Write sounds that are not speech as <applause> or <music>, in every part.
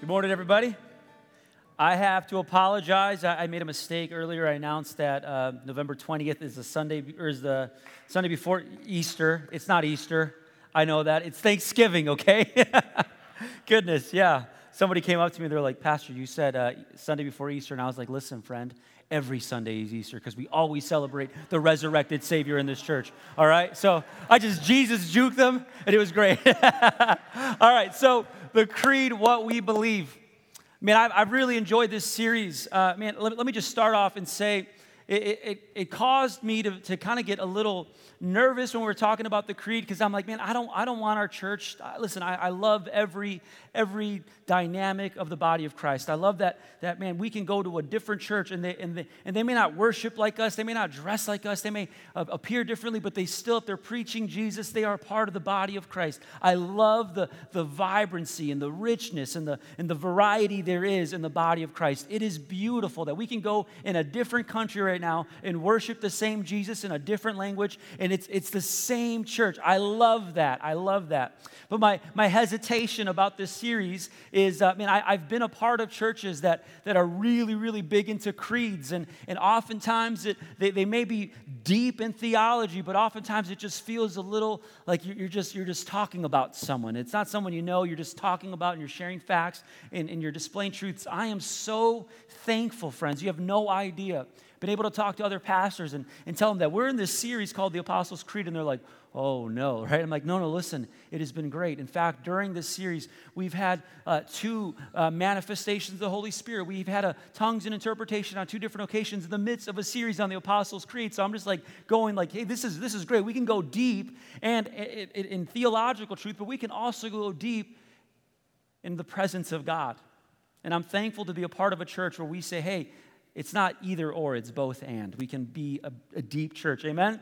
Good morning, everybody. I have to apologize. I, made a mistake earlier. I announced that uh, November 20th is the Sunday or is the Sunday before Easter. It's not Easter. I know that. It's Thanksgiving, okay? <laughs> Goodness, yeah. Somebody came up to me. They're like, Pastor, you said uh, Sunday before Easter. And I was like, listen, friend, every Sunday is Easter because we always celebrate the resurrected Savior in this church. All right? So I just Jesus juked them, and it was great. <laughs> All right, so the creed, what we believe. Man, I've, I've really enjoyed this series. Uh, man, let, let, me just start off and say it, it, it caused me to, to kind of get a little nervous when we are talking about the creed because I'm like, man, I don't, I don't want our church. Listen, I, I love every, every dynamic of the body of Christ. I love that, that man, we can go to a different church and they, and they, and they may not worship like us, they may not dress like us, they may uh, appear differently, but they still, if they're preaching Jesus, they are part of the body of Christ. I love the, the vibrancy and the richness and the, and the variety there is in the body of Christ. It is beautiful that we can go in a different country right now and worship the same Jesus in a different language and it's, it's the same church. I love that. I love that. But my, my hesitation about this series is, uh, I mean, I, I've been a part of churches that, that are really, really big into creeds. And, and oftentimes it, they, they may be deep in theology, but oftentimes it just feels a little like you're, just, you're just talking about someone. It's not someone you know, you're just talking about and you're sharing facts and, and you're displaying truths. I am so thankful, friends. You have no idea been able to talk to other pastors and, and tell them that we're in this series called the Apostles' Creed, and they're like, oh no, right? I'm like, no, no, listen, it has been great. In fact, during this series, we've had uh, two uh, manifestations of the Holy Spirit. We've had a tongues and interpretation on two different occasions in the midst of a series on the Apostles' Creed. So I'm just like going like, hey, this is, this is great. We can go deep and in theological truth, but we can also go deep in the presence of God. And I'm thankful to be a part of a church where we say, hey, it's not either or, it's both and. We can be a, a deep church. Amen?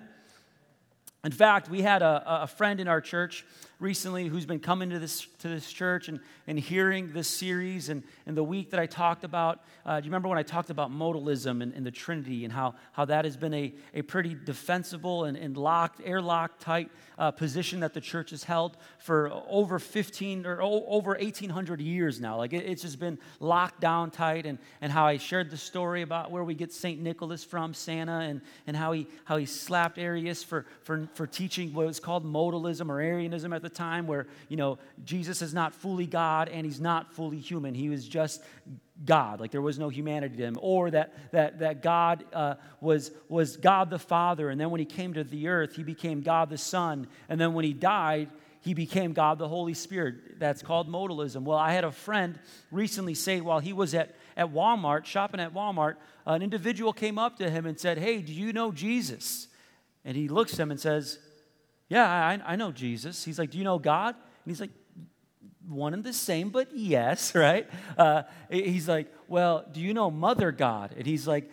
In fact, we had a, a, friend in our church recently who's been coming to this, to this church and, and hearing this series. And, and the week that I talked about, uh, do you remember when I talked about modalism and, and, the Trinity and how, how that has been a, a pretty defensible and, and locked, airlock tight uh, position that the church has held for over 15 or over 1800 years now? Like it, it's just been locked down tight. And, and how I shared the story about where we get St. Nicholas from, Santa, and, and how, he, how he slapped Arius for, for for teaching what was called modalism or Arianism at the time, where, you know, Jesus is not fully God and he's not fully human. He was just God, like there was no humanity to him, or that, that, that God uh, was, was God the Father, and then when he came to the earth, he became God the Son, and then when he died, he became God the Holy Spirit. That's called modalism. Well, I had a friend recently say while he was at, at Walmart, shopping at Walmart, an individual came up to him and said, Hey, do you know Jesus? And he looks at him and says, Yeah, I, I know Jesus. He's like, Do you know God? And he's like, one and the same, but yes, <laughs> right? Uh, he's like, Well, do you know Mother God? And he's like,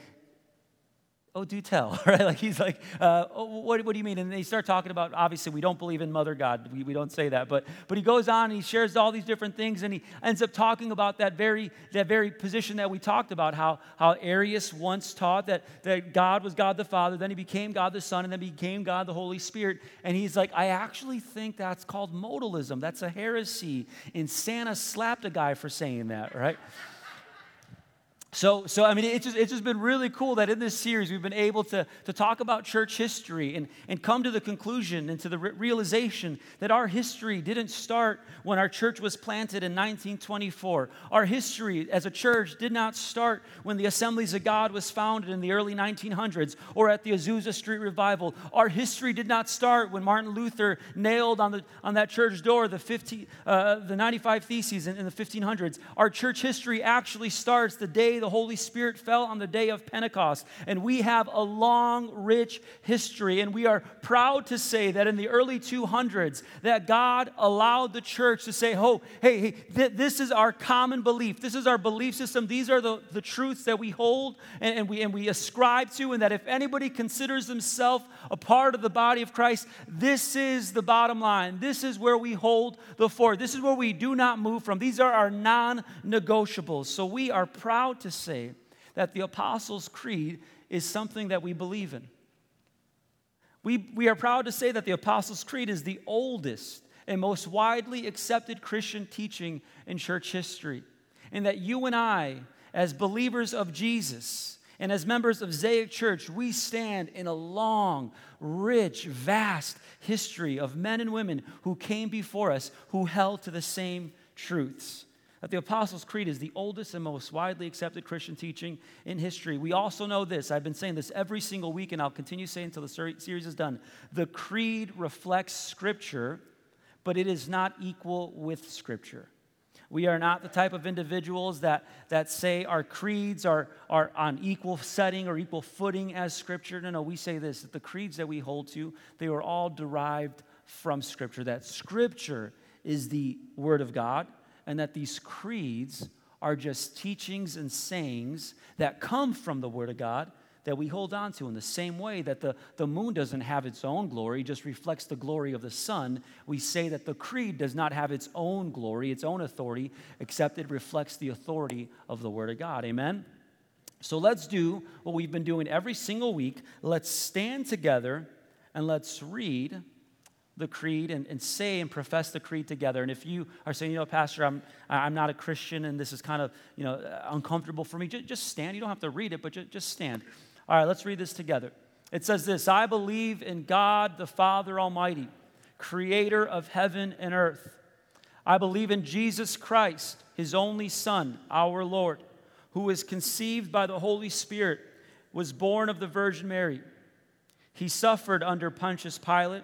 oh, do tell, <laughs> right? Like he's like, uh, oh, what, what do you mean? And they start talking about, obviously, we don't believe in Mother God. We, we don't say that. But, but he goes on and he shares all these different things and he ends up talking about that very, that very position that we talked about, how, how Arius once taught that, that God was God the Father, then he became God the Son, and then became God the Holy Spirit. And he's like, I actually think that's called modalism. That's a heresy. And Santa slapped a guy for saying that, right? So, so I mean, it's just, it's just been really cool that in this series we've been able to, to talk about church history and, and come to the conclusion and to the re- realization that our history didn't start when our church was planted in 1924. Our history as a church did not start when the Assemblies of God was founded in the early 1900s or at the Azusa Street Revival. Our history did not start when Martin Luther nailed on, the, on that church door the, 50, uh, the 95 Theses in, in the 1500s. Our church history actually starts the day the Holy Spirit fell on the day of Pentecost. And we have a long, rich history. And we are proud to say that in the early 200s, that God allowed the church to say, oh, hey, hey th- this is our common belief. This is our belief system. These are the, the truths that we hold and, and, we, and we ascribe to. And that if anybody considers themselves a part of the body of Christ, this is the bottom line. This is where we hold the fort. This is where we do not move from. These are our non negotiables. So we are proud to to say that the Apostles' Creed is something that we believe in. We, we are proud to say that the Apostles' Creed is the oldest and most widely accepted Christian teaching in church history. and that you and I, as believers of Jesus, and as members of Zaic Church, we stand in a long, rich, vast history of men and women who came before us who held to the same truths. That the Apostles' Creed is the oldest and most widely accepted Christian teaching in history. We also know this. I've been saying this every single week, and I'll continue saying until the series is done. The Creed reflects Scripture, but it is not equal with Scripture. We are not the type of individuals that, that say our creeds are, are on equal setting or equal footing as Scripture. No, no, we say this that the creeds that we hold to, they were all derived from Scripture, that Scripture is the Word of God, and that these creeds are just teachings and sayings that come from the Word of God that we hold on to. In the same way that the, the moon doesn't have its own glory, just reflects the glory of the sun, we say that the creed does not have its own glory, its own authority, except it reflects the authority of the Word of God. Amen? So let's do what we've been doing every single week. Let's stand together and let's read the creed and, and say and profess the creed together. And if you are saying, you know, Pastor, I'm, I'm not a Christian and this is kind of, you know, uncomfortable for me, just, just stand. You don't have to read it, but just, just stand. All right, let's read this together. It says this I believe in God the Father Almighty, creator of heaven and earth. I believe in Jesus Christ, his only Son, our Lord, who was conceived by the Holy Spirit, was born of the Virgin Mary. He suffered under Pontius Pilate,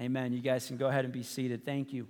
Amen. You guys can go ahead and be seated. Thank you.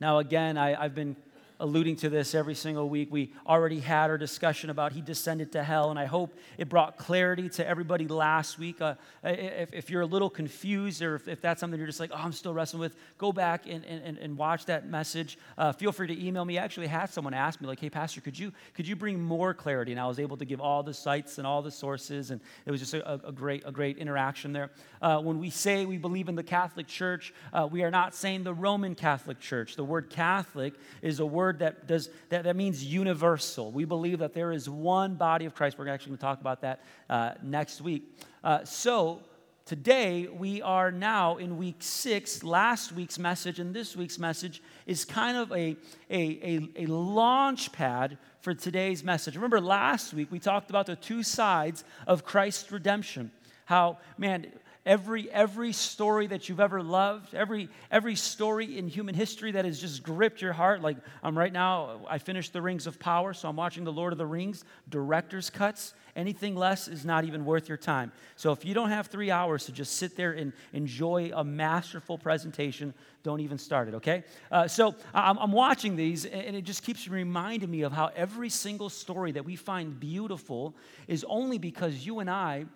Now, again, I, have been alluding to this every single week. We already had our discussion about he descended to hell, and I hope it brought clarity to everybody last week. Uh, if, if, you're a little confused or if, if, that's something you're just like, oh, I'm still wrestling with, go back and, and, and watch that message. Uh, feel free to email me. I actually had someone ask me, like, hey, Pastor, could you, could you bring more clarity? And I was able to give all the sites and all the sources, and it was just a, a great, a great interaction there. Uh, when we say we believe in the Catholic Church, uh, we are not saying the Roman Catholic Church. The word Catholic is a word word that, does, that, that means universal. We believe that there is one body of Christ. We're actually going to talk about that uh, next week. Uh, so, today we are now in week six. Last week's message and this week's message is kind of a, a, a, a launch pad for today's message. Remember, last week we talked about the two sides of Christ's redemption. How, man, every every story that you've ever loved every every story in human history that has just gripped your heart. Like i'm right now i finished the rings of power so i'm watching the lord of the rings director's cuts. Anything less is not even worth your time. So if you don't have three hours to just sit there and enjoy a masterful presentation don't even start it okay? Uh, so I'm, I'm watching these and it just keeps reminding me of how every single story that we find beautiful is only because you and i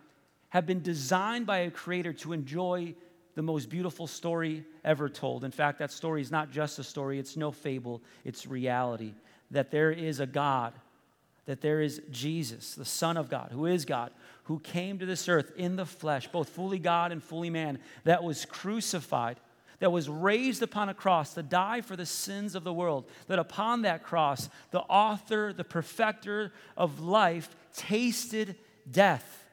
have been designed by a creator to enjoy the most beautiful story ever told. In fact, that story is not just a story, it's no fable, it's reality. That there is a God, that there is Jesus, the Son of God, who is God, who came to this earth in the flesh, both fully God and fully man, that was crucified, that was raised upon a cross to die for the sins of the world. That upon that cross, the author, the perfecter of life, tasted death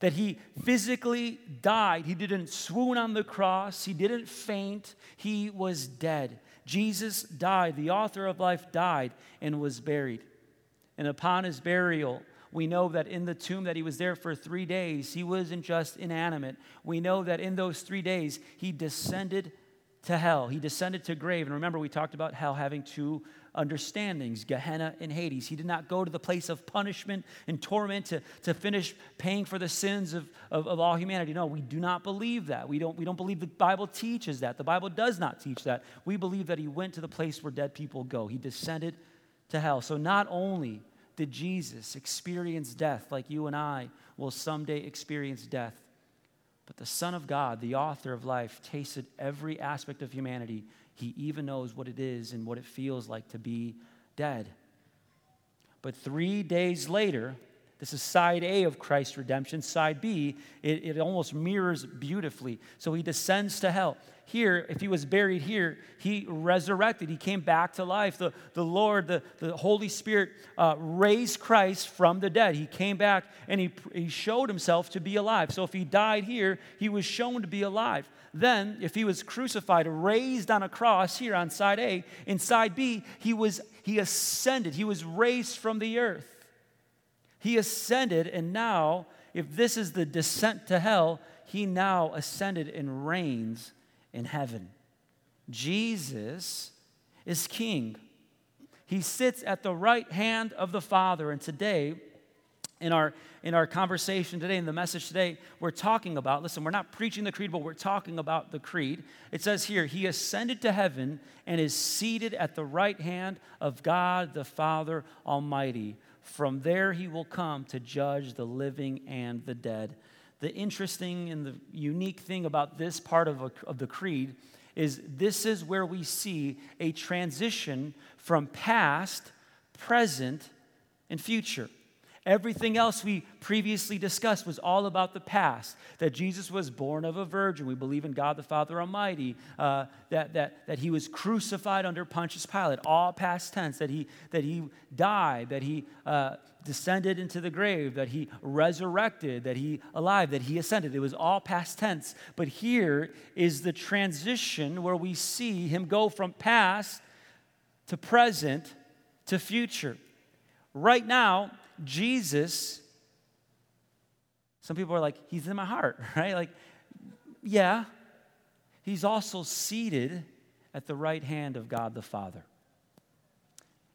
that he physically died. He didn't swoon on the cross, he didn't faint, he was dead. Jesus died, the author of life died and was buried. And upon his burial, we know that in the tomb that he was there for three days, he wasn't just inanimate. We know that in those three days, he descended to hell. He descended to grave. And remember, we talked about hell having two understandings, Gehenna and Hades. He did not go to the place of punishment and torment to, to finish paying for the sins of, of, of, all humanity. No, we do not believe that. We don't, we don't believe the Bible teaches that. The Bible does not teach that. We believe that he went to the place where dead people go. He descended to hell. So not only did Jesus experience death like you and I will someday experience death, but the Son of God, the author of life, tasted every aspect of humanity he even knows what it is and what it feels like to be dead. But three days later, this is side A of Christ's redemption. Side B, it, it almost mirrors beautifully. So he descends to hell. Here, if he was buried here, he resurrected. He came back to life. The, the Lord, the, the Holy Spirit, uh, raised Christ from the dead. He came back and he, he showed himself to be alive. So if he died here, he was shown to be alive. Then, if he was crucified, raised on a cross here on side A, in side B, he was he ascended. He was raised from the earth. He ascended, and now, if this is the descent to hell, he now ascended and reigns in heaven. Jesus is king. He sits at the right hand of the Father. And today, in our, in our conversation today, in the message today, we're talking about listen, we're not preaching the creed, but we're talking about the creed. It says here, He ascended to heaven and is seated at the right hand of God the Father Almighty. From there he will come to judge the living and the dead. The interesting and the unique thing about this part of, a, of the creed is this is where we see a transition from past, present, and future. Everything else we previously discussed was all about the past that Jesus was born of a virgin. We believe in God the Father Almighty, uh, that, that, that he was crucified under Pontius Pilate, all past tense, that he, that he died, that he uh, descended into the grave, that he resurrected, that he alive, that he ascended. It was all past tense. But here is the transition where we see him go from past to present to future. Right now, Jesus, some people are like, he's in my heart, <laughs> right? Like, yeah, he's also seated at the right hand of God the Father.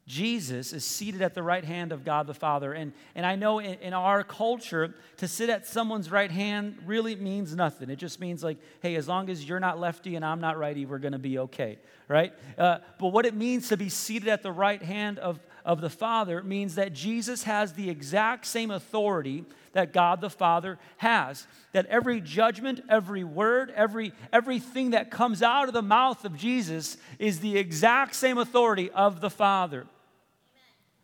Jesus is seated at the right hand of God the Father. And, and I know in, in, our culture, to sit at someone's right hand really means nothing. It just means, like, hey, as long as you're not lefty and I'm not righty, we're going to be okay, right? Uh, but what it means to be seated at the right hand of, of the Father means that Jesus has the exact same authority that God the Father has. That every judgment, every word, every everything that comes out of the mouth of Jesus is the exact same authority of the Father.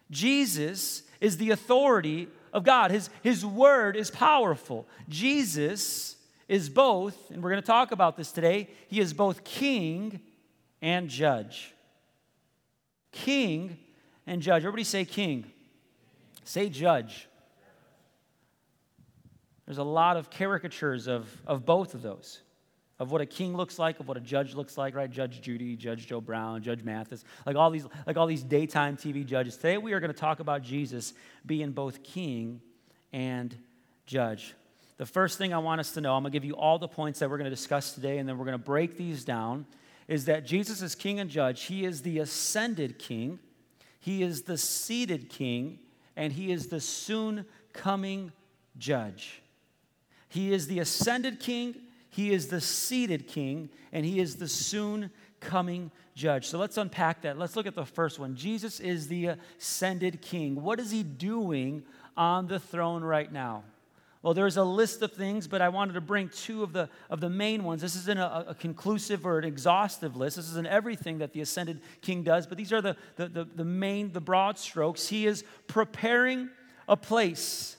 Jesus is the authority of God. His, his word is powerful. Jesus is both, and we're going to talk about this today, he is both king and judge. King and judge. Everybody say king. Say judge. There's a lot of caricatures of, of both of those of what a king looks like, of what a judge looks like, right? Judge Judy, Judge Joe Brown, Judge Mathis, like all these, like all these daytime TV judges. Today we are going to talk about Jesus being both king and judge. The first thing I want us to know, I'm going to give you all the points that we're going to discuss today, and then we're going to break these down, is that Jesus is king and judge. He is the ascended king. He is the seated king, and he is the soon coming judge. He is the ascended king, he is the seated king, and he is the soon coming judge. So let's unpack that. Let's look at the first one. Jesus is the ascended king. What is he doing on the throne right now? Well, there's a list of things, but I wanted to bring two of the, of the main ones. This isn't a, a conclusive or an exhaustive list. This isn't everything that the ascended king does, but these are the, the, the, the main, the broad strokes. He is preparing a place.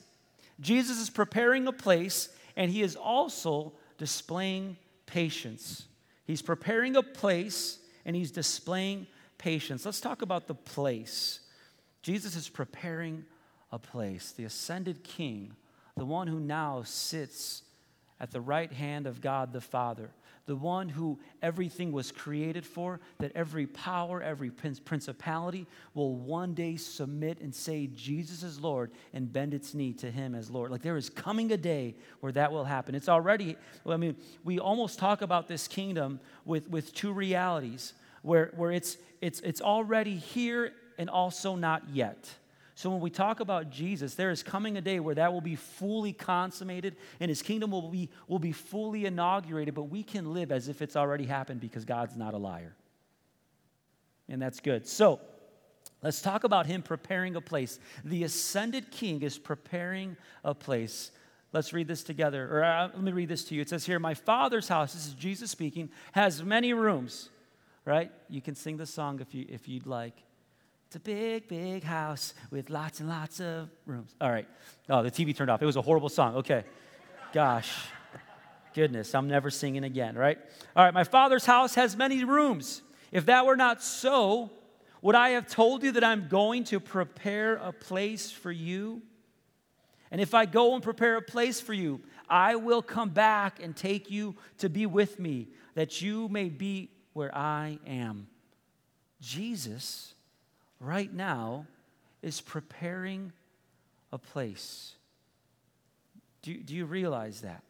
Jesus is preparing a place, and he is also displaying patience. He's preparing a place, and he's displaying patience. Let's talk about the place. Jesus is preparing a place. The ascended king the one who now sits at the right hand of God the Father, the one who everything was created for, that every power, every principality will one day submit and say, Jesus is Lord, and bend its knee to him as Lord. Like there is coming a day where that will happen. It's already, I mean, we almost talk about this kingdom with, with two realities where, where it's, it's, it's already here and also not yet. So when we talk about Jesus, there is coming a day where that will be fully consummated and his kingdom will be, will be fully inaugurated, but we can live as if it's already happened because God's not a liar. And that's good. So let's talk about him preparing a place. The ascended king is preparing a place. Let's read this together. Or uh, let me read this to you. It says here, My father's house, this is Jesus speaking, has many rooms, right? You can sing the song if, you, if you'd like. It's a big, big house with lots and lots of rooms. All right. Oh, the TV turned off. It was a horrible song. Okay. Gosh. Goodness, I'm never singing again, right? All right, my father's house has many rooms. If that were not so, would I have told you that I'm going to prepare a place for you? And if I go and prepare a place for you, I will come back and take you to be with me, that you may be where I am. Jesus, right now, is preparing a place. Do, do you realize that?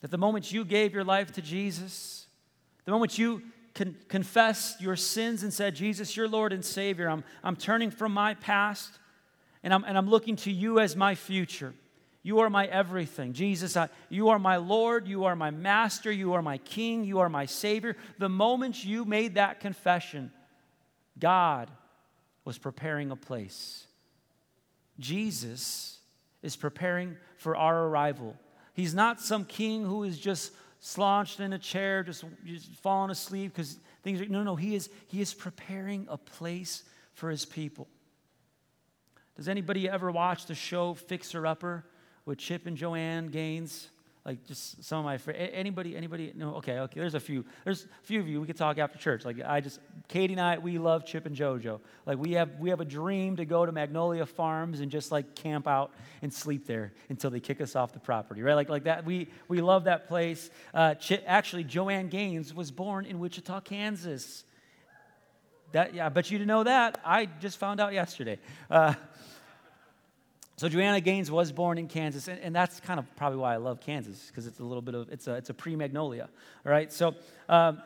That the moment you gave your life to Jesus, the moment you con- confessed your sins and said, Jesus, you're Lord and Savior, I'm, I'm turning from my past and I'm, and I'm looking to you as my future. You are my everything. Jesus, I, you are my Lord. You are my master. You are my king. You are my Savior. The moment you made that confession, God was preparing a place. Jesus is preparing for our arrival. He's not some king who is just slouched in a chair, just, just falling asleep because things are. No, no, he is, he is preparing a place for his people. Does anybody ever watch the show Fixer Upper with Chip and Joanne Gaines? Like just some of my friends anybody anybody no okay okay there's a few there's a few of you we could talk after church. Like i just katie and i we love chip and jojo. Like we have we have a dream to go to magnolia farms and just like camp out and sleep there until they kick us off the property right? Like like that we we love that place. Uh, chip, actually Joanne gaines was born in wichita kansas. That yeah but you didn't know that. I just found out yesterday. Uh, so Joanna Gaines was born in Kansas, and, and that's kind of probably why I love Kansas because it's a little bit of it's a it's a pre-magnolia, all right. So um,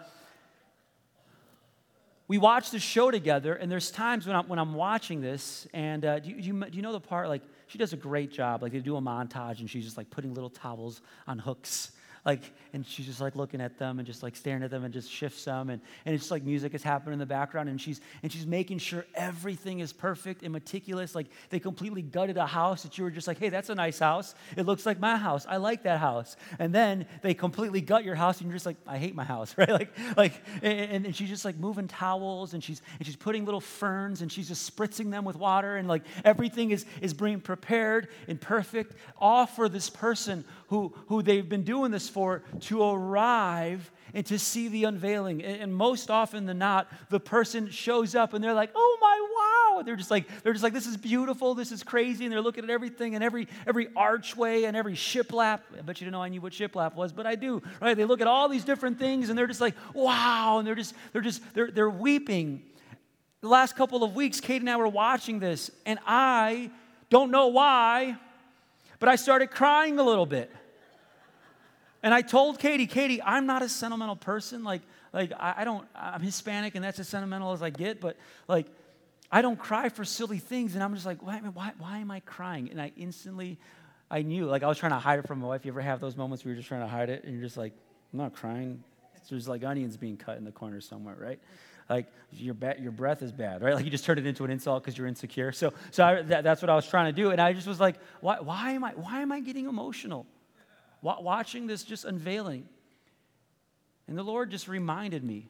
we watch the show together, and there's times when I'm when I'm watching this, and uh, do, you, do, you, do you know the part like she does a great job, like they do a montage, and she's just like putting little towels on hooks like, and she's just like looking at them and just like staring at them and just shifts them. And, and it's like music is happening in the background and she's, and she's making sure everything is perfect and meticulous. Like they completely gutted a house that you were just like, hey, that's a nice house. It looks like my house. I like that house. And then they completely gut your house and you're just like, I hate my house, <laughs> right? Like, like, and, and she's just like moving towels and she's, and she's putting little ferns and she's just spritzing them with water and like everything is, is being prepared and perfect all for this person who, who they've been doing this for to arrive and to see the unveiling. And, most often than not, the person shows up and they're like, oh my wow. They're just like, they're just like, this is beautiful, this is crazy. And they're looking at everything and every every archway and every shiplap. I bet you didn't know I knew what shiplap was, but I do. Right? They look at all these different things and they're just like, wow, and they're just, they're just, they're they're weeping. The last couple of weeks, Kate and I were watching this, and I don't know why, but I started crying a little bit. And I told Katie, Katie, I'm not a sentimental person. Like, like I, I don't, I'm Hispanic and that's as sentimental as I get, but like, I don't cry for silly things. And I'm just like, why, why, why am I crying? And I instantly, I knew, like I was trying to hide it from my wife. You ever have those moments where you're just trying to hide it and you're just like, I'm not crying. There's like onions being cut in the corner somewhere, right? Like your, ba- your breath is bad, right? Like you just turned it into an insult because you're insecure. So, so I, that, that's what I was trying to do. And I just was like, why, why, am I, why am I getting emotional? Watching this just unveiling. And the Lord just reminded me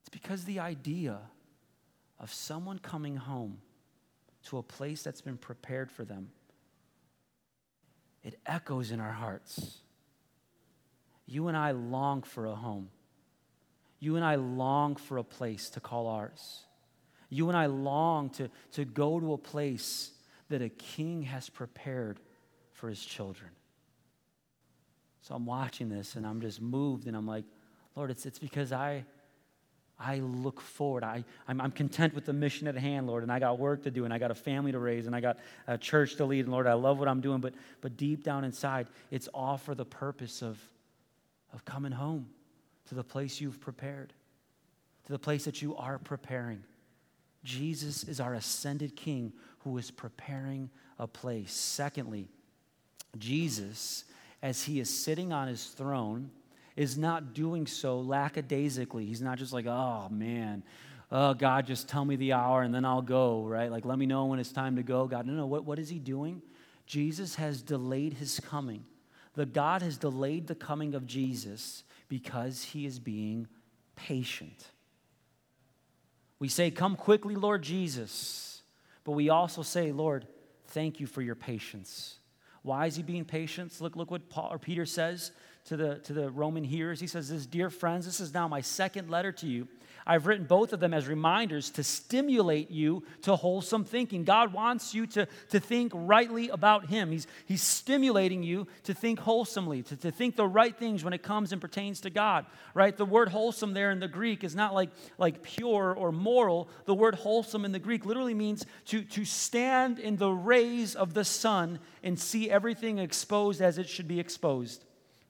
it's because the idea of someone coming home to a place that's been prepared for them, it echoes in our hearts. You and I long for a home. You and I long for a place to call ours. You and I long to, to go to a place that a king has prepared for his children. So I'm watching this and I'm just moved and I'm like, Lord, it's, it's because I, I look forward. I, I'm, I'm, content with the mission at hand, Lord, and I got work to do, and I got a family to raise, and I got a church to lead, and Lord, I love what I'm doing, but, but deep down inside, it's all for the purpose of, of coming home to the place you've prepared, to the place that you are preparing. Jesus is our ascended King who is preparing a place. Secondly, Jesus as he is sitting on his throne, is not doing so lackadaisically. He's not just like, oh man, oh God, just tell me the hour and then I'll go, right? Like, let me know when it's time to go. God, no, no, what, what is he doing? Jesus has delayed his coming. The God has delayed the coming of Jesus because he is being patient. We say, Come quickly, Lord Jesus. But we also say, Lord, thank you for your patience. Why is he being patient? Look, look what Paul or Peter says to the, to the Roman hearers. He says, This, dear friends, this is now my second letter to you. I've written both of them as reminders to stimulate you to wholesome thinking. God wants you to, to think rightly about Him. He's, he's stimulating you to think wholesomely, to, to think the right things when it comes and pertains to God, right? The word wholesome there in the Greek is not like, like pure or moral. The word wholesome in the Greek literally means to, to stand in the rays of the sun and see everything exposed as it should be exposed.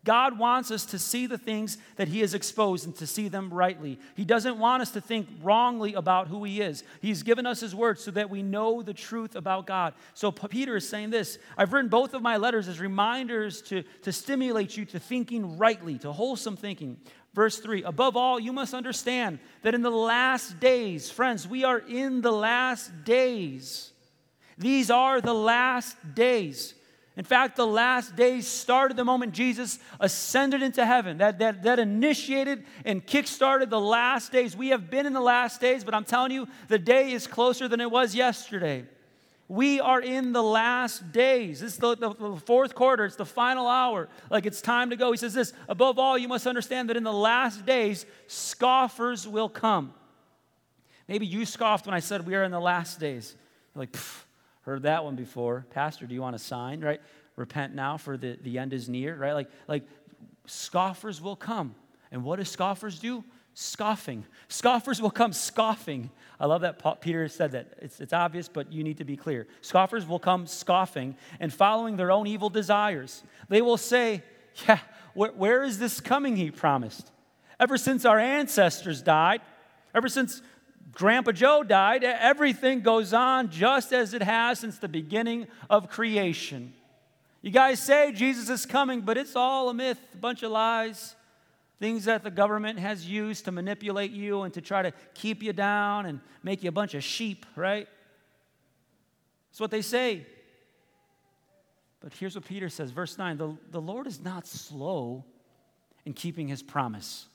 God wants us to see the things that He has exposed and to see them rightly. He doesn't want us to think wrongly about who He is. He's given us His word so that we know the truth about God. So Peter is saying this I've written both of my letters as reminders to, to stimulate you to thinking rightly, to wholesome thinking. Verse 3 Above all, you must understand that in the last days, friends, we are in the last days. These are the last days. In fact, the last days started the moment Jesus ascended into heaven. That, that, that initiated and kickstarted the last days. We have been in the last days, but I'm telling you, the day is closer than it was yesterday. We are in the last days. This is the, the, the, fourth quarter. It's the final hour. Like it's time to go. He says this Above all, you must understand that in the last days, scoffers will come. Maybe you scoffed when I said we are in the last days. You're like, Heard that one before. Pastor, do you want a sign, right? Repent now for the, the end is near, right? Like, like scoffers will come. And what do scoffers do? Scoffing. Scoffers will come scoffing. I love that Paul, Peter said that. It's, it's obvious, but you need to be clear. Scoffers will come scoffing and following their own evil desires. They will say, Yeah, wh- where is this coming, he promised? Ever since our ancestors died, ever since Grandpa Joe died, everything goes on just as it has since the beginning of creation. You guys say Jesus is coming, but it's all a myth, a bunch of lies, things that the government has used to manipulate you and to try to keep you down and make you a bunch of sheep, right? That's what they say. But here's what Peter says, verse 9 the, the Lord is not slow in keeping his promise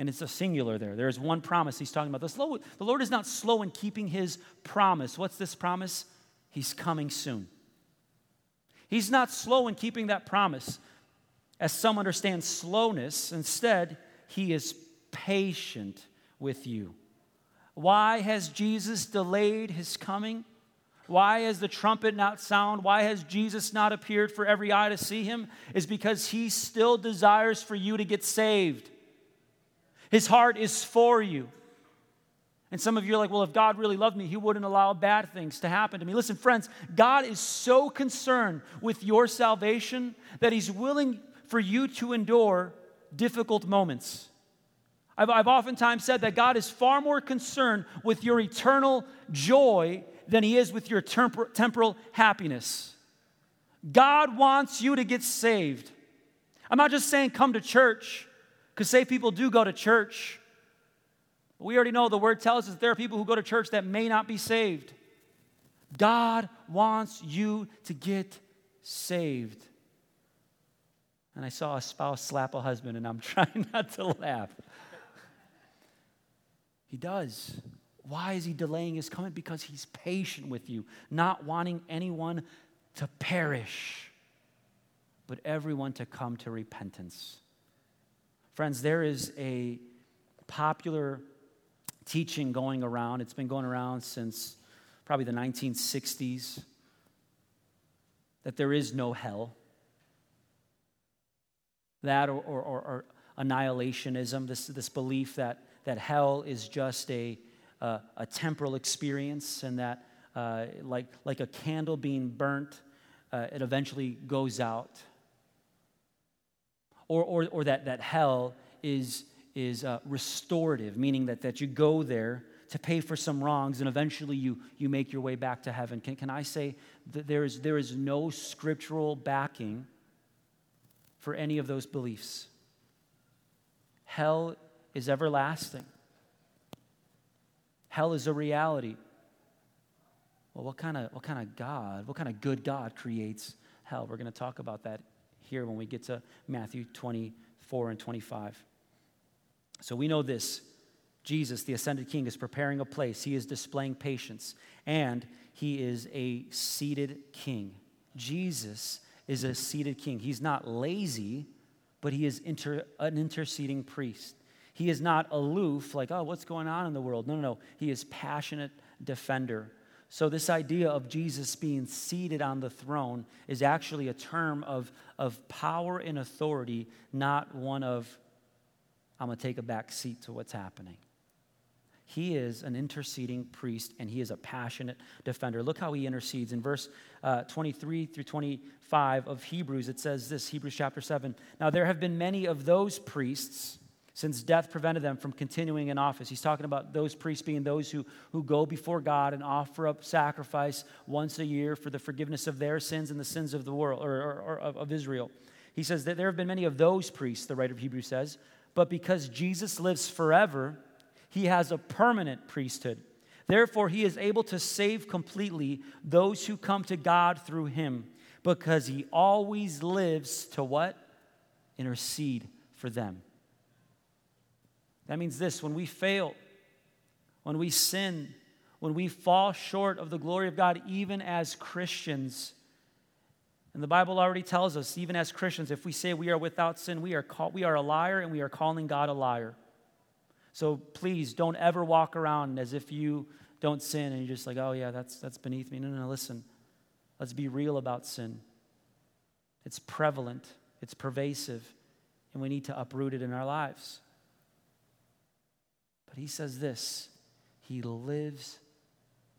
and it's a singular there. There's one promise he's talking about. The, the Lord is not slow in keeping his promise. What's this promise? He's coming soon. He's not slow in keeping that promise, as some understand slowness. Instead, he is patient with you. Why has Jesus delayed his coming? Why has the trumpet not sound? Why has Jesus not appeared for every eye to see him? Is because he still desires for you to get saved. His heart is for you. And some of you are like, well, if God really loved me, He wouldn't allow bad things to happen to me. Listen, friends, God is so concerned with your salvation that He's willing for you to endure difficult moments. I've, I've oftentimes said that God is far more concerned with your eternal joy than He is with your tempor- temporal happiness. God wants you to get saved. I'm not just saying come to church. Because say people do go to church. We already know the word tells us there are people who go to church that may not be saved. God wants you to get saved. And I saw a spouse slap a husband, and I'm <laughs> trying not to laugh. He does. Why is he delaying his coming? Because he's patient with you, not wanting anyone to perish, but everyone to come to repentance. Friends, there is a popular teaching going around. It's been going around since probably the 1960s that there is no hell. That or, or, or annihilationism, this, this belief that, that hell is just a, uh, a temporal experience and that, uh, like, like a candle being burnt, uh, it eventually goes out or, or, or that, that hell is, is uh, restorative, meaning that, that you go there to pay for some wrongs and eventually you, you make your way back to heaven. Can, can I say that there is, there is no scriptural backing for any of those beliefs? Hell is everlasting, hell is a reality. Well, what kind of what kind of God, what kind of good God creates hell? We're going to talk about that here when we get to Matthew 24 and 25. So we know this Jesus, the ascended king, is preparing a place. He is displaying patience, and he is a seated king. Jesus is a seated king. He's not lazy, but he is inter, an interceding priest. He is not aloof, like, oh, what's going on in the world? No, no, no. He is passionate defender. So, this idea of Jesus being seated on the throne is actually a term of, of power and authority, not one of, I'm going to take a back seat to what's happening. He is an interceding priest and he is a passionate defender. Look how he intercedes. In verse uh, 23 through 25 of Hebrews, it says this Hebrews chapter 7. Now, there have been many of those priests since death prevented them from continuing in office. He's talking about those priests being those who, who go before God and offer up sacrifice once a year for the forgiveness of their sins and the sins of the world or, or, or of, Israel. He says that there have been many of those priests, the writer of Hebrews says, but because Jesus lives forever, he has a permanent priesthood. Therefore, he is able to save completely those who come to God through him because he always lives to what? Intercede for them. That means this when we fail, when we sin, when we fall short of the glory of God, even as Christians, and the Bible already tells us, even as Christians, if we say we are without sin, we are, call, we are a liar and we are calling God a liar. So please don't ever walk around as if you don't sin and you're just like, oh yeah, that's, that's beneath me. No, no, no, listen. Let's be real about sin. It's prevalent, it's pervasive, and we need to uproot it in our lives. But he says this He lives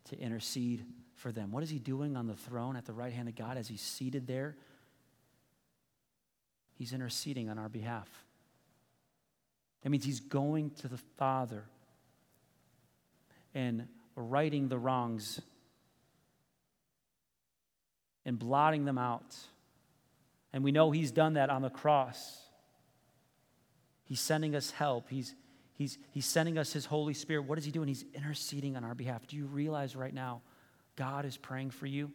to intercede for them. What is he doing on the throne at the right hand of God as he's seated there? He's interceding on our behalf. That means he's going to the Father and righting the wrongs and blotting them out. And we know he's done that on the cross. He's sending us help. He's, He's, he's sending us His Holy Spirit. What is He doing? He's interceding on our behalf. Do you realize right now God is praying for you?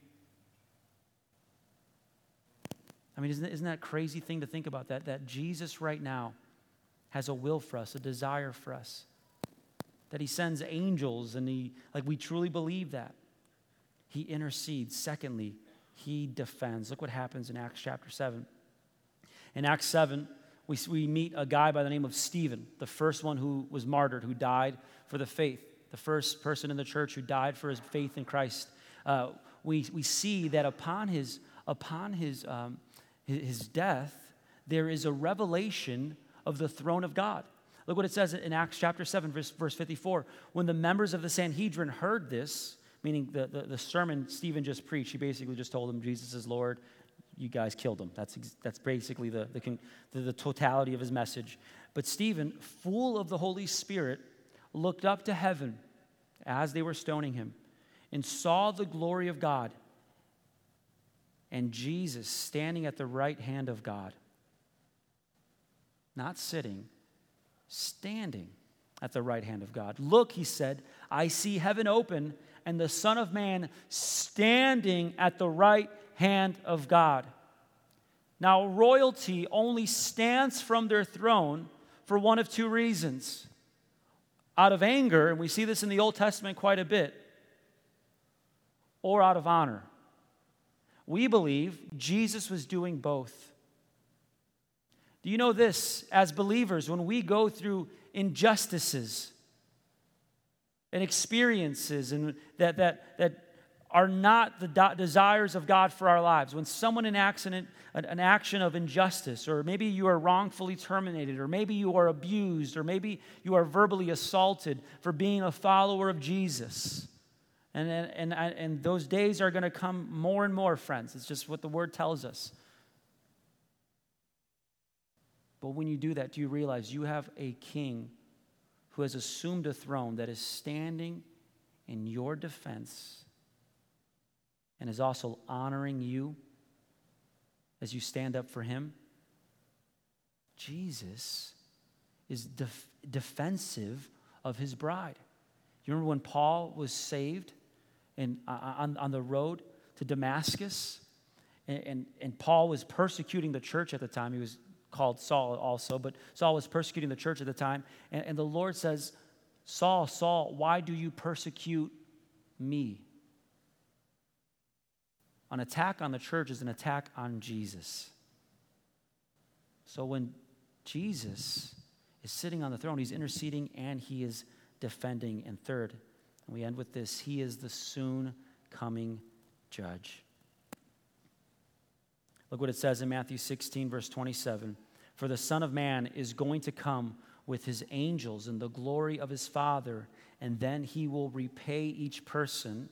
I mean, isn't, isn't that crazy thing to think about? That, that Jesus right now has a will for us, a desire for us. That He sends angels and He, like, we truly believe that. He intercedes. Secondly, He defends. Look what happens in Acts chapter 7. In Acts 7, we, we meet a guy by the name of Stephen, the first one who was martyred, who died for the faith, the first person in the church who died for his faith in Christ. Uh, we, we see that upon his, upon his, um, his, death, there is a revelation of the throne of God. Look what it says in Acts chapter 7, verse, verse 54. When the members of the Sanhedrin heard this, meaning the, the, the, sermon Stephen just preached, he basically just told them Jesus is Lord, you guys killed him. That's, that's basically the, the, the, totality of his message. But Stephen, full of the Holy Spirit, looked up to heaven as they were stoning him and saw the glory of God and Jesus standing at the right hand of God. Not sitting, standing at the right hand of God. Look, he said, I see heaven open and the Son of Man standing at the right hand of God. Now, royalty only stands from their throne for one of two reasons out of anger, and we see this in the Old Testament quite a bit, or out of honor. We believe Jesus was doing both. Do you know this? As believers, when we go through injustices and experiences and that, that, that are not the do- desires of God for our lives. When someone enacts an, an action of injustice, or maybe you are wrongfully terminated, or maybe you are abused, or maybe you are verbally assaulted for being a follower of Jesus. And, and, and, and those days are going to come more and more, friends. It's just what the word tells us. But when you do that, do you realize you have a king who has assumed a throne that is standing in your defense? And is also honoring you as you stand up for him? Jesus is def- defensive of his bride. You remember when Paul was saved and uh, on, on the road to Damascus? And, and, and Paul was persecuting the church at the time. He was called Saul also, but Saul was persecuting the church at the time. And, and the Lord says, Saul, Saul, why do you persecute me? An attack on the church is an attack on Jesus. So when Jesus is sitting on the throne, he's interceding and he is defending. And third, and we end with this He is the soon coming judge. Look what it says in Matthew 16, verse 27. For the Son of Man is going to come with his angels in the glory of his Father, and then he will repay each person.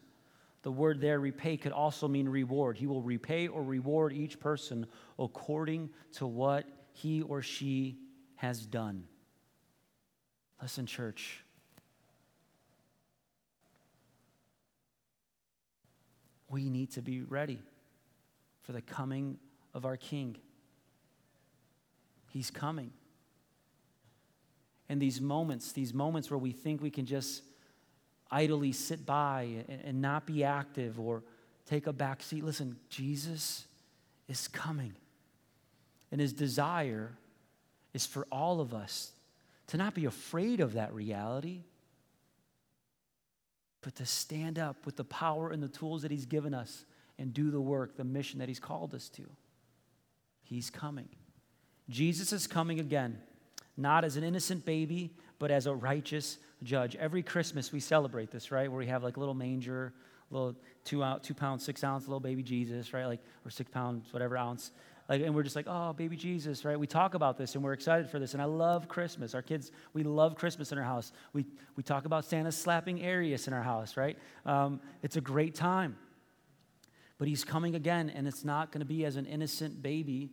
The word there, repay, could also mean reward. He will repay or reward each person according to what he or she has done. Listen, church. we need to be ready for the coming of our King. He's coming. And these moments, these moments where we think we can just idly sit by and, and not be active or take a back seat, listen, Jesus is coming. And his desire is for all of us to not be afraid of that reality but to stand up with the power and the tools that He's given us and do the work, the mission that He's called us to. He's coming. Jesus is coming again, not as an innocent baby, but as a righteous judge. Every Christmas we celebrate this, right? Where we have like a little manger, little two out, two pound, six ounce little baby Jesus, right? Like or six pounds, whatever ounce like, and we're just like, oh, baby Jesus, right? We talk about this and we're excited for this. And I love Christmas. Our kids, we love Christmas in our house. We, we talk about Santa slapping Arius in our house, right? Um, it's a great time. But he's coming again, and it's not going to be as an innocent baby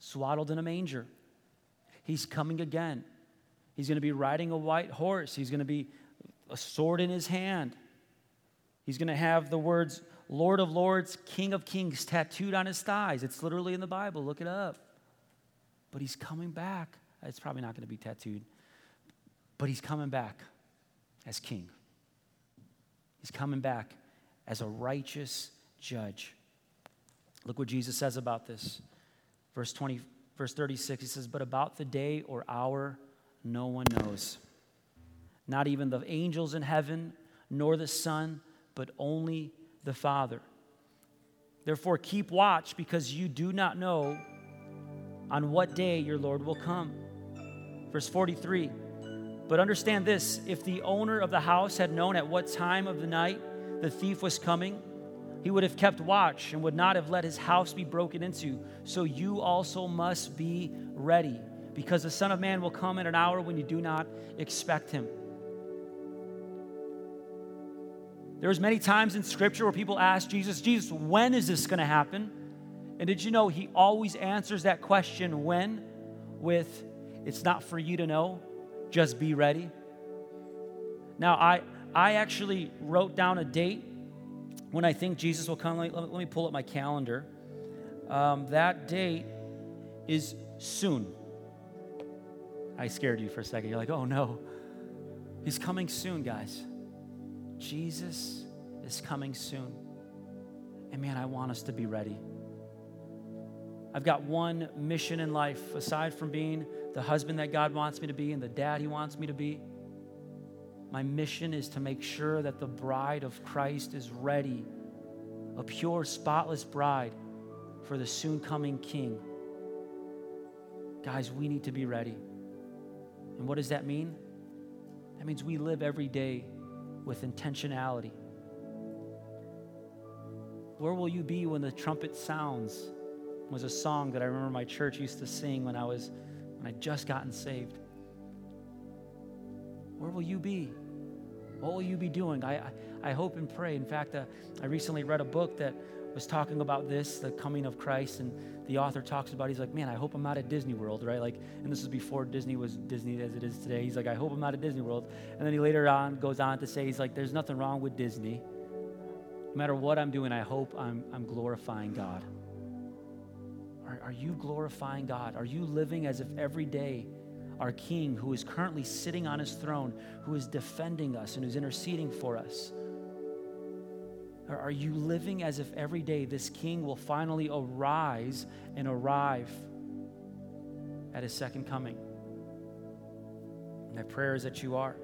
swaddled in a manger. He's coming again. He's going to be riding a white horse. He's going to be a sword in his hand. He's going to have the words Lord of Lords, King of Kings tattooed on his thighs. It's literally in the Bible. Look it up. But he's coming back. It's probably not going to be tattooed, but he's coming back as king. He's coming back as a righteous judge. Look what Jesus says about this. Verse 20, verse 36, he says, But about the day or hour, no one knows. Not even the angels in heaven, nor the Son, but only the Father. Therefore, keep watch because you do not know on what day your Lord will come. Verse 43 But understand this if the owner of the house had known at what time of the night the thief was coming, he would have kept watch and would not have let his house be broken into. So you also must be ready, because the Son of Man will come at an hour when you do not expect him. There's many times in scripture where people ask Jesus, Jesus, when is this going to happen? And did you know he always answers that question, when, with, it's not for you to know, just be ready. Now, I, I actually wrote down a date when I think Jesus will come. Let me, let me pull up my calendar. Um, that date is soon. I scared you for a second. You're like, oh no. He's coming soon, guys. Jesus is coming soon. And man, I want us to be ready. I've got one mission in life aside from being the husband that God wants me to be and the dad He wants me to be. My mission is to make sure that the bride of Christ is ready, a pure, spotless bride for the soon coming King. Guys, we need to be ready. And what does that mean? That means we live every day with intentionality? Where will you be when the trumpet sounds? Was a song that I remember my church used to sing when I was when I just gotten saved. Where will you be? What will you be doing? I, I, I hope and pray. In fact, uh, I recently read a book that was talking about this, the coming of Christ, and the author talks about. He's like, man, I hope I'm not at Disney World, right? Like, and this is before Disney was Disney as it is today. He's like, I hope I'm not at Disney World. And then he later on goes on to say, he's like, there's nothing wrong with Disney. No matter what I'm doing, I hope I'm, I'm glorifying God. Are, are you glorifying God? Are you living as if every day our King, who is currently sitting on his throne, who is defending us and who's interceding for us, or are you living as if every day this king will finally arise and arrive at his second coming? My prayer is that you are.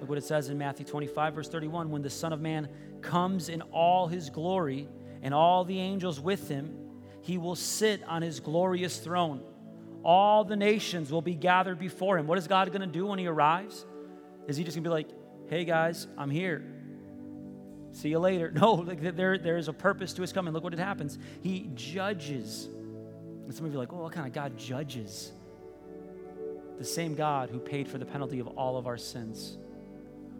Look what it says in Matthew 25, verse 31 when the Son of Man comes in all his glory and all the angels with him, he will sit on his glorious throne. All the nations will be gathered before him. What is God going to do when he arrives? Is he just going to be like, hey guys, I'm here? See you later. <laughs> No, like there, there is a purpose to his coming. Look what it happens. He judges. And some of you are like, oh, what kind of God judges? The same God who paid for the penalty of all of our sins,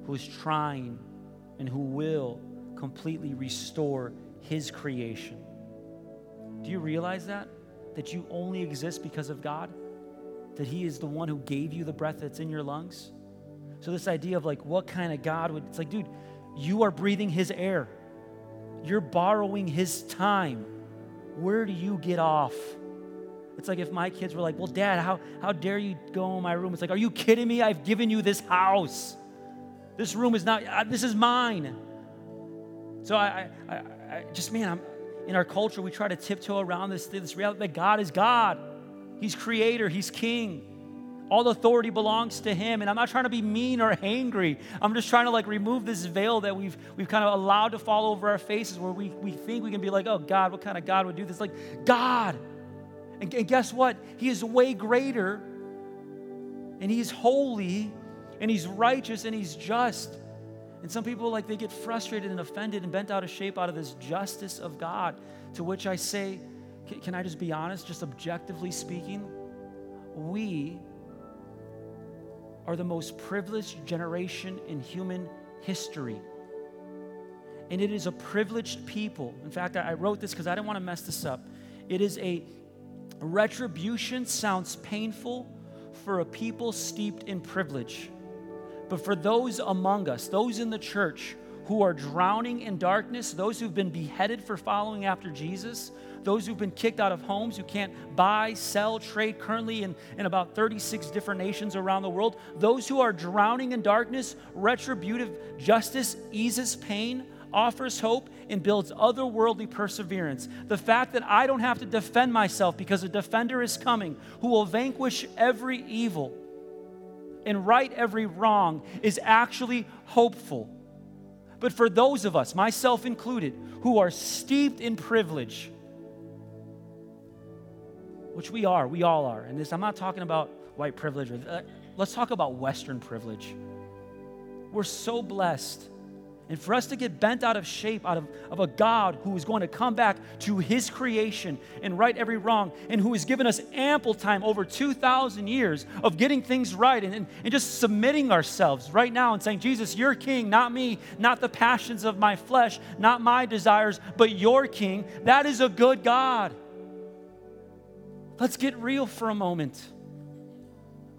who is trying and who will completely restore his creation. Do you realize that? That you only exist because of God? That he is the one who gave you the breath that's in your lungs? So, this idea of like, what kind of God would, it's like, dude, you are breathing his air, you're borrowing his time. Where do you get off? It's like if my kids were like, Well, dad, how, how dare you go in my room? It's like, Are you kidding me? I've given you this house. This room is not, uh, this is mine. So I, I, I, just, man, I'm, in our culture, we try to tiptoe around this, this reality that God is God. He's creator, He's king. All authority belongs to him. And I'm not trying to be mean or angry. I'm just trying to like remove this veil that we've we've kind of allowed to fall over our faces where we, we think we can be like, oh God, what kind of God would do this? Like, God. And, and guess what? He is way greater and he's holy and he's righteous and he's just. And some people like they get frustrated and offended and bent out of shape out of this justice of God. To which I say, can, I just be honest, just objectively speaking? We are the most privileged generation in human history. And it is a privileged people. In fact, I wrote this because I didn't want to mess this up. It is a retribution sounds painful for a people steeped in privilege. But for those among us, those in the church who are drowning in darkness, those who've been beheaded for following after Jesus, those who've been kicked out of homes, who can't buy, sell, trade currently in, in about 36 different nations around the world, those who are drowning in darkness, retributive justice eases pain, offers hope, and builds otherworldly perseverance. The fact that I don't have to defend myself because a defender is coming who will vanquish every evil and right every wrong is actually hopeful. But for those of us, myself included, who are steeped in privilege, which we are, we all are. And this, I'm not talking about white privilege. Or, uh, let's talk about Western privilege. We're so blessed. And for us to get bent out of shape out of, of a God who is going to come back to his creation and right every wrong, and who has given us ample time over 2,000 years of getting things right and, and, and just submitting ourselves right now and saying, Jesus, you're king, not me, not the passions of my flesh, not my desires, but your king. That is a good God. Let's get real for a moment.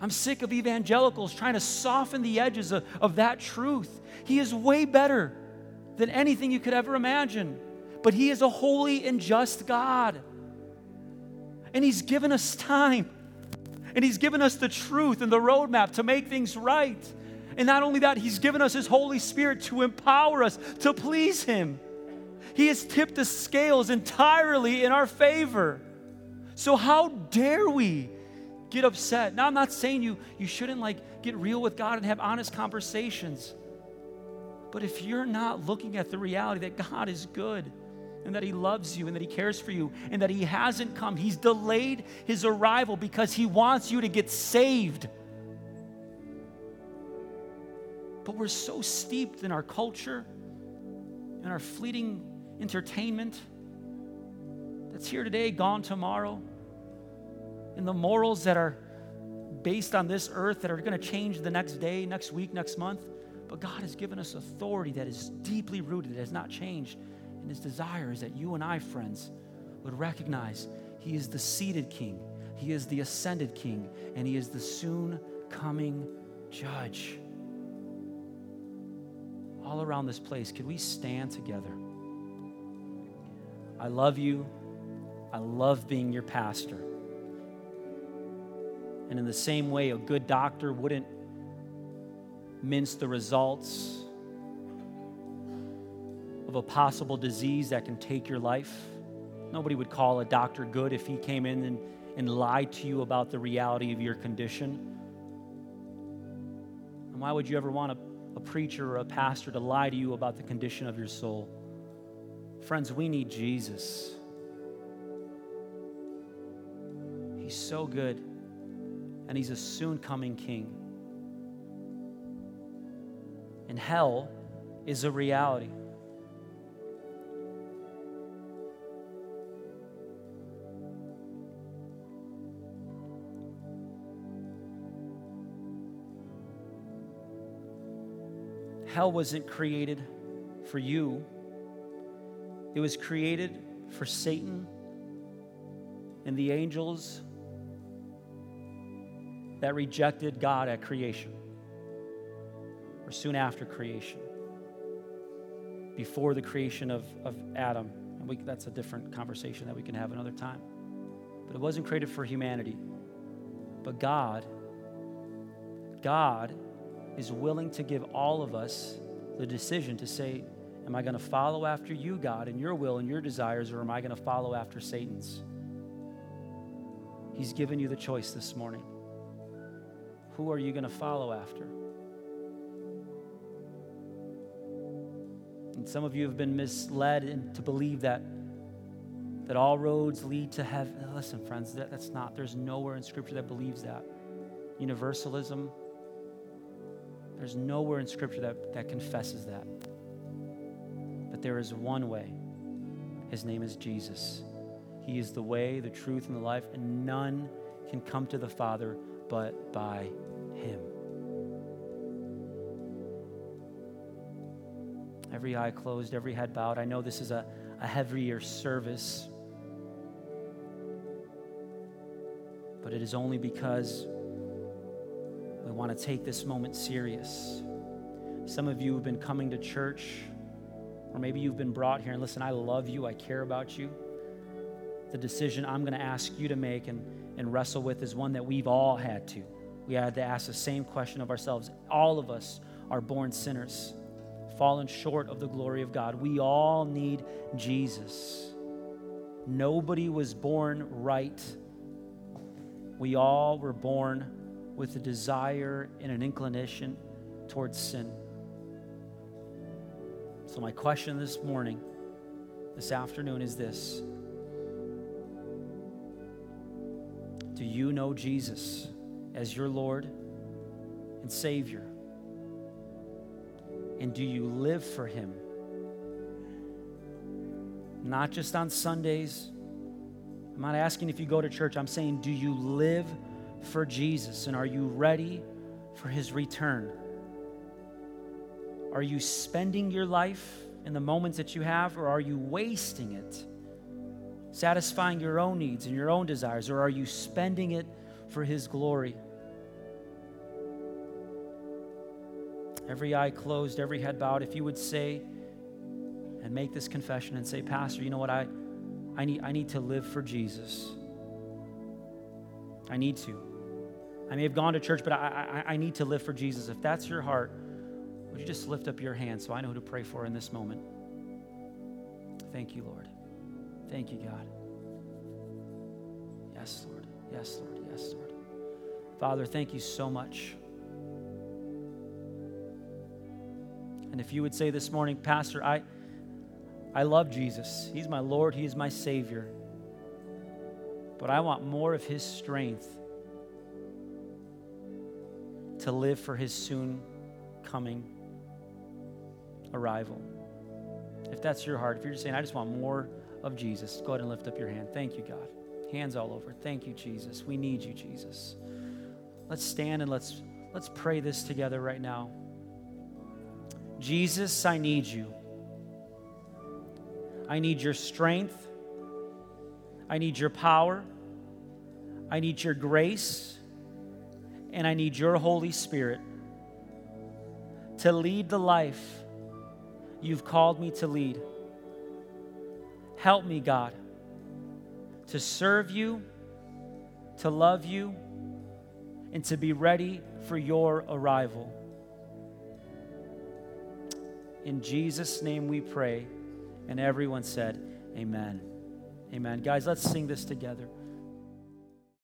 I'm sick of evangelicals trying to soften the edges of, of that truth. He is way better than anything you could ever imagine. But He is a holy and just God. And He's given us time. And He's given us the truth and the roadmap to make things right. And not only that, He's given us His Holy Spirit to empower us to please Him. He has tipped the scales entirely in our favor. So, how dare we get upset? Now, I'm not saying you, you shouldn't like get real with God and have honest conversations. But if you're not looking at the reality that God is good and that He loves you and that He cares for you and that He hasn't come, He's delayed His arrival because He wants you to get saved. But we're so steeped in our culture, in our fleeting entertainment that's here today, gone tomorrow, and the morals that are based on this earth that are going to change the next day, next week, next month. But God has given us authority that is deeply rooted, that has not changed. And His desire is that you and I, friends, would recognize He is the seated King, He is the ascended King, and He is the soon coming Judge. All around this place, could we stand together? I love you. I love being your pastor. And in the same way, a good doctor wouldn't mince the results of a possible disease that can take your life. Nobody would call a doctor good if he came in and, and lied to you about the reality of your condition. And why would you ever want a preacher or a pastor to lie to you about the condition of your soul. Friends, we need Jesus. He's so good, and He's a soon coming King. And hell is a reality. Hell wasn't created for you, it was created for Satan and the angels that rejected God at creation or soon after creation, before the creation of, of Adam. And we, that's a different conversation that we can have another time. But it wasn't created for humanity. But God, God is willing to give all of us the decision to say, Am I going to follow after you, God, and your will and your desires, or am I going to follow after Satan's? He's given you the choice this morning. Who are you going to follow after? And some of you have been misled to believe that, that all roads lead to heaven. Listen, friends, that, that's not, there's nowhere in Scripture that believes that. Universalism, there's nowhere in Scripture that, that confesses that. But there is one way. His name is Jesus. He is the way, the truth, and the life, and none can come to the Father but by Him. Every eye closed, every head bowed. I know this is a, a heavier service, but it is only because we want to take this moment serious. Some of you have been coming to church, or maybe you've been brought here and listen, I love you, I care about you. The decision I'm going to ask you to make and, and wrestle with is one that we've all had to. We had to ask the same question of ourselves. All of us are born sinners, fallen short of the glory of God. We all need Jesus. Nobody was born right. We all were born with a desire and an inclination towards sin. So, my question this morning, this afternoon, is this Do you know Jesus as your Lord and Savior? And do you live for Him? Not just on Sundays. I'm not asking if you go to church. I'm saying, do you live for Jesus? And are you ready for his return? Are you spending your life in the moments that you have, or are you wasting it? Satisfying your own needs and your own desires, or are you spending it for his glory? Every eye closed, every head bowed. If you would say and make this confession and say, Pastor, you know what? I, I, need, I need to live for Jesus. I need to. I may have gone to church, but I, I, I need to live for Jesus. If that's your heart, would you just lift up your hand so I know who to pray for in this moment? Thank you, Lord. Thank you, God. Yes, Lord. Yes, Lord. Yes, Lord. Father, thank you so much. And if you would say this morning, Pastor, I, I love Jesus. He's my Lord, He is my Savior. But I want more of His strength to live for his soon coming arrival. If that's your heart, if you're just saying, I just want more of Jesus, go ahead and lift up your hand. Thank you, God. Hands all over. Thank you, Jesus. We need you, Jesus. Let's stand and let's let's pray this together right now. Jesus, I need you. I need your strength. I need your power. I need your grace and I need your Holy Spirit to lead the life you've called me to lead. Help me, God, to serve you, to love you, and to be ready for your arrival. In Jesus' name we pray. And everyone said, Amen. Amen. Guys, let's sing this together.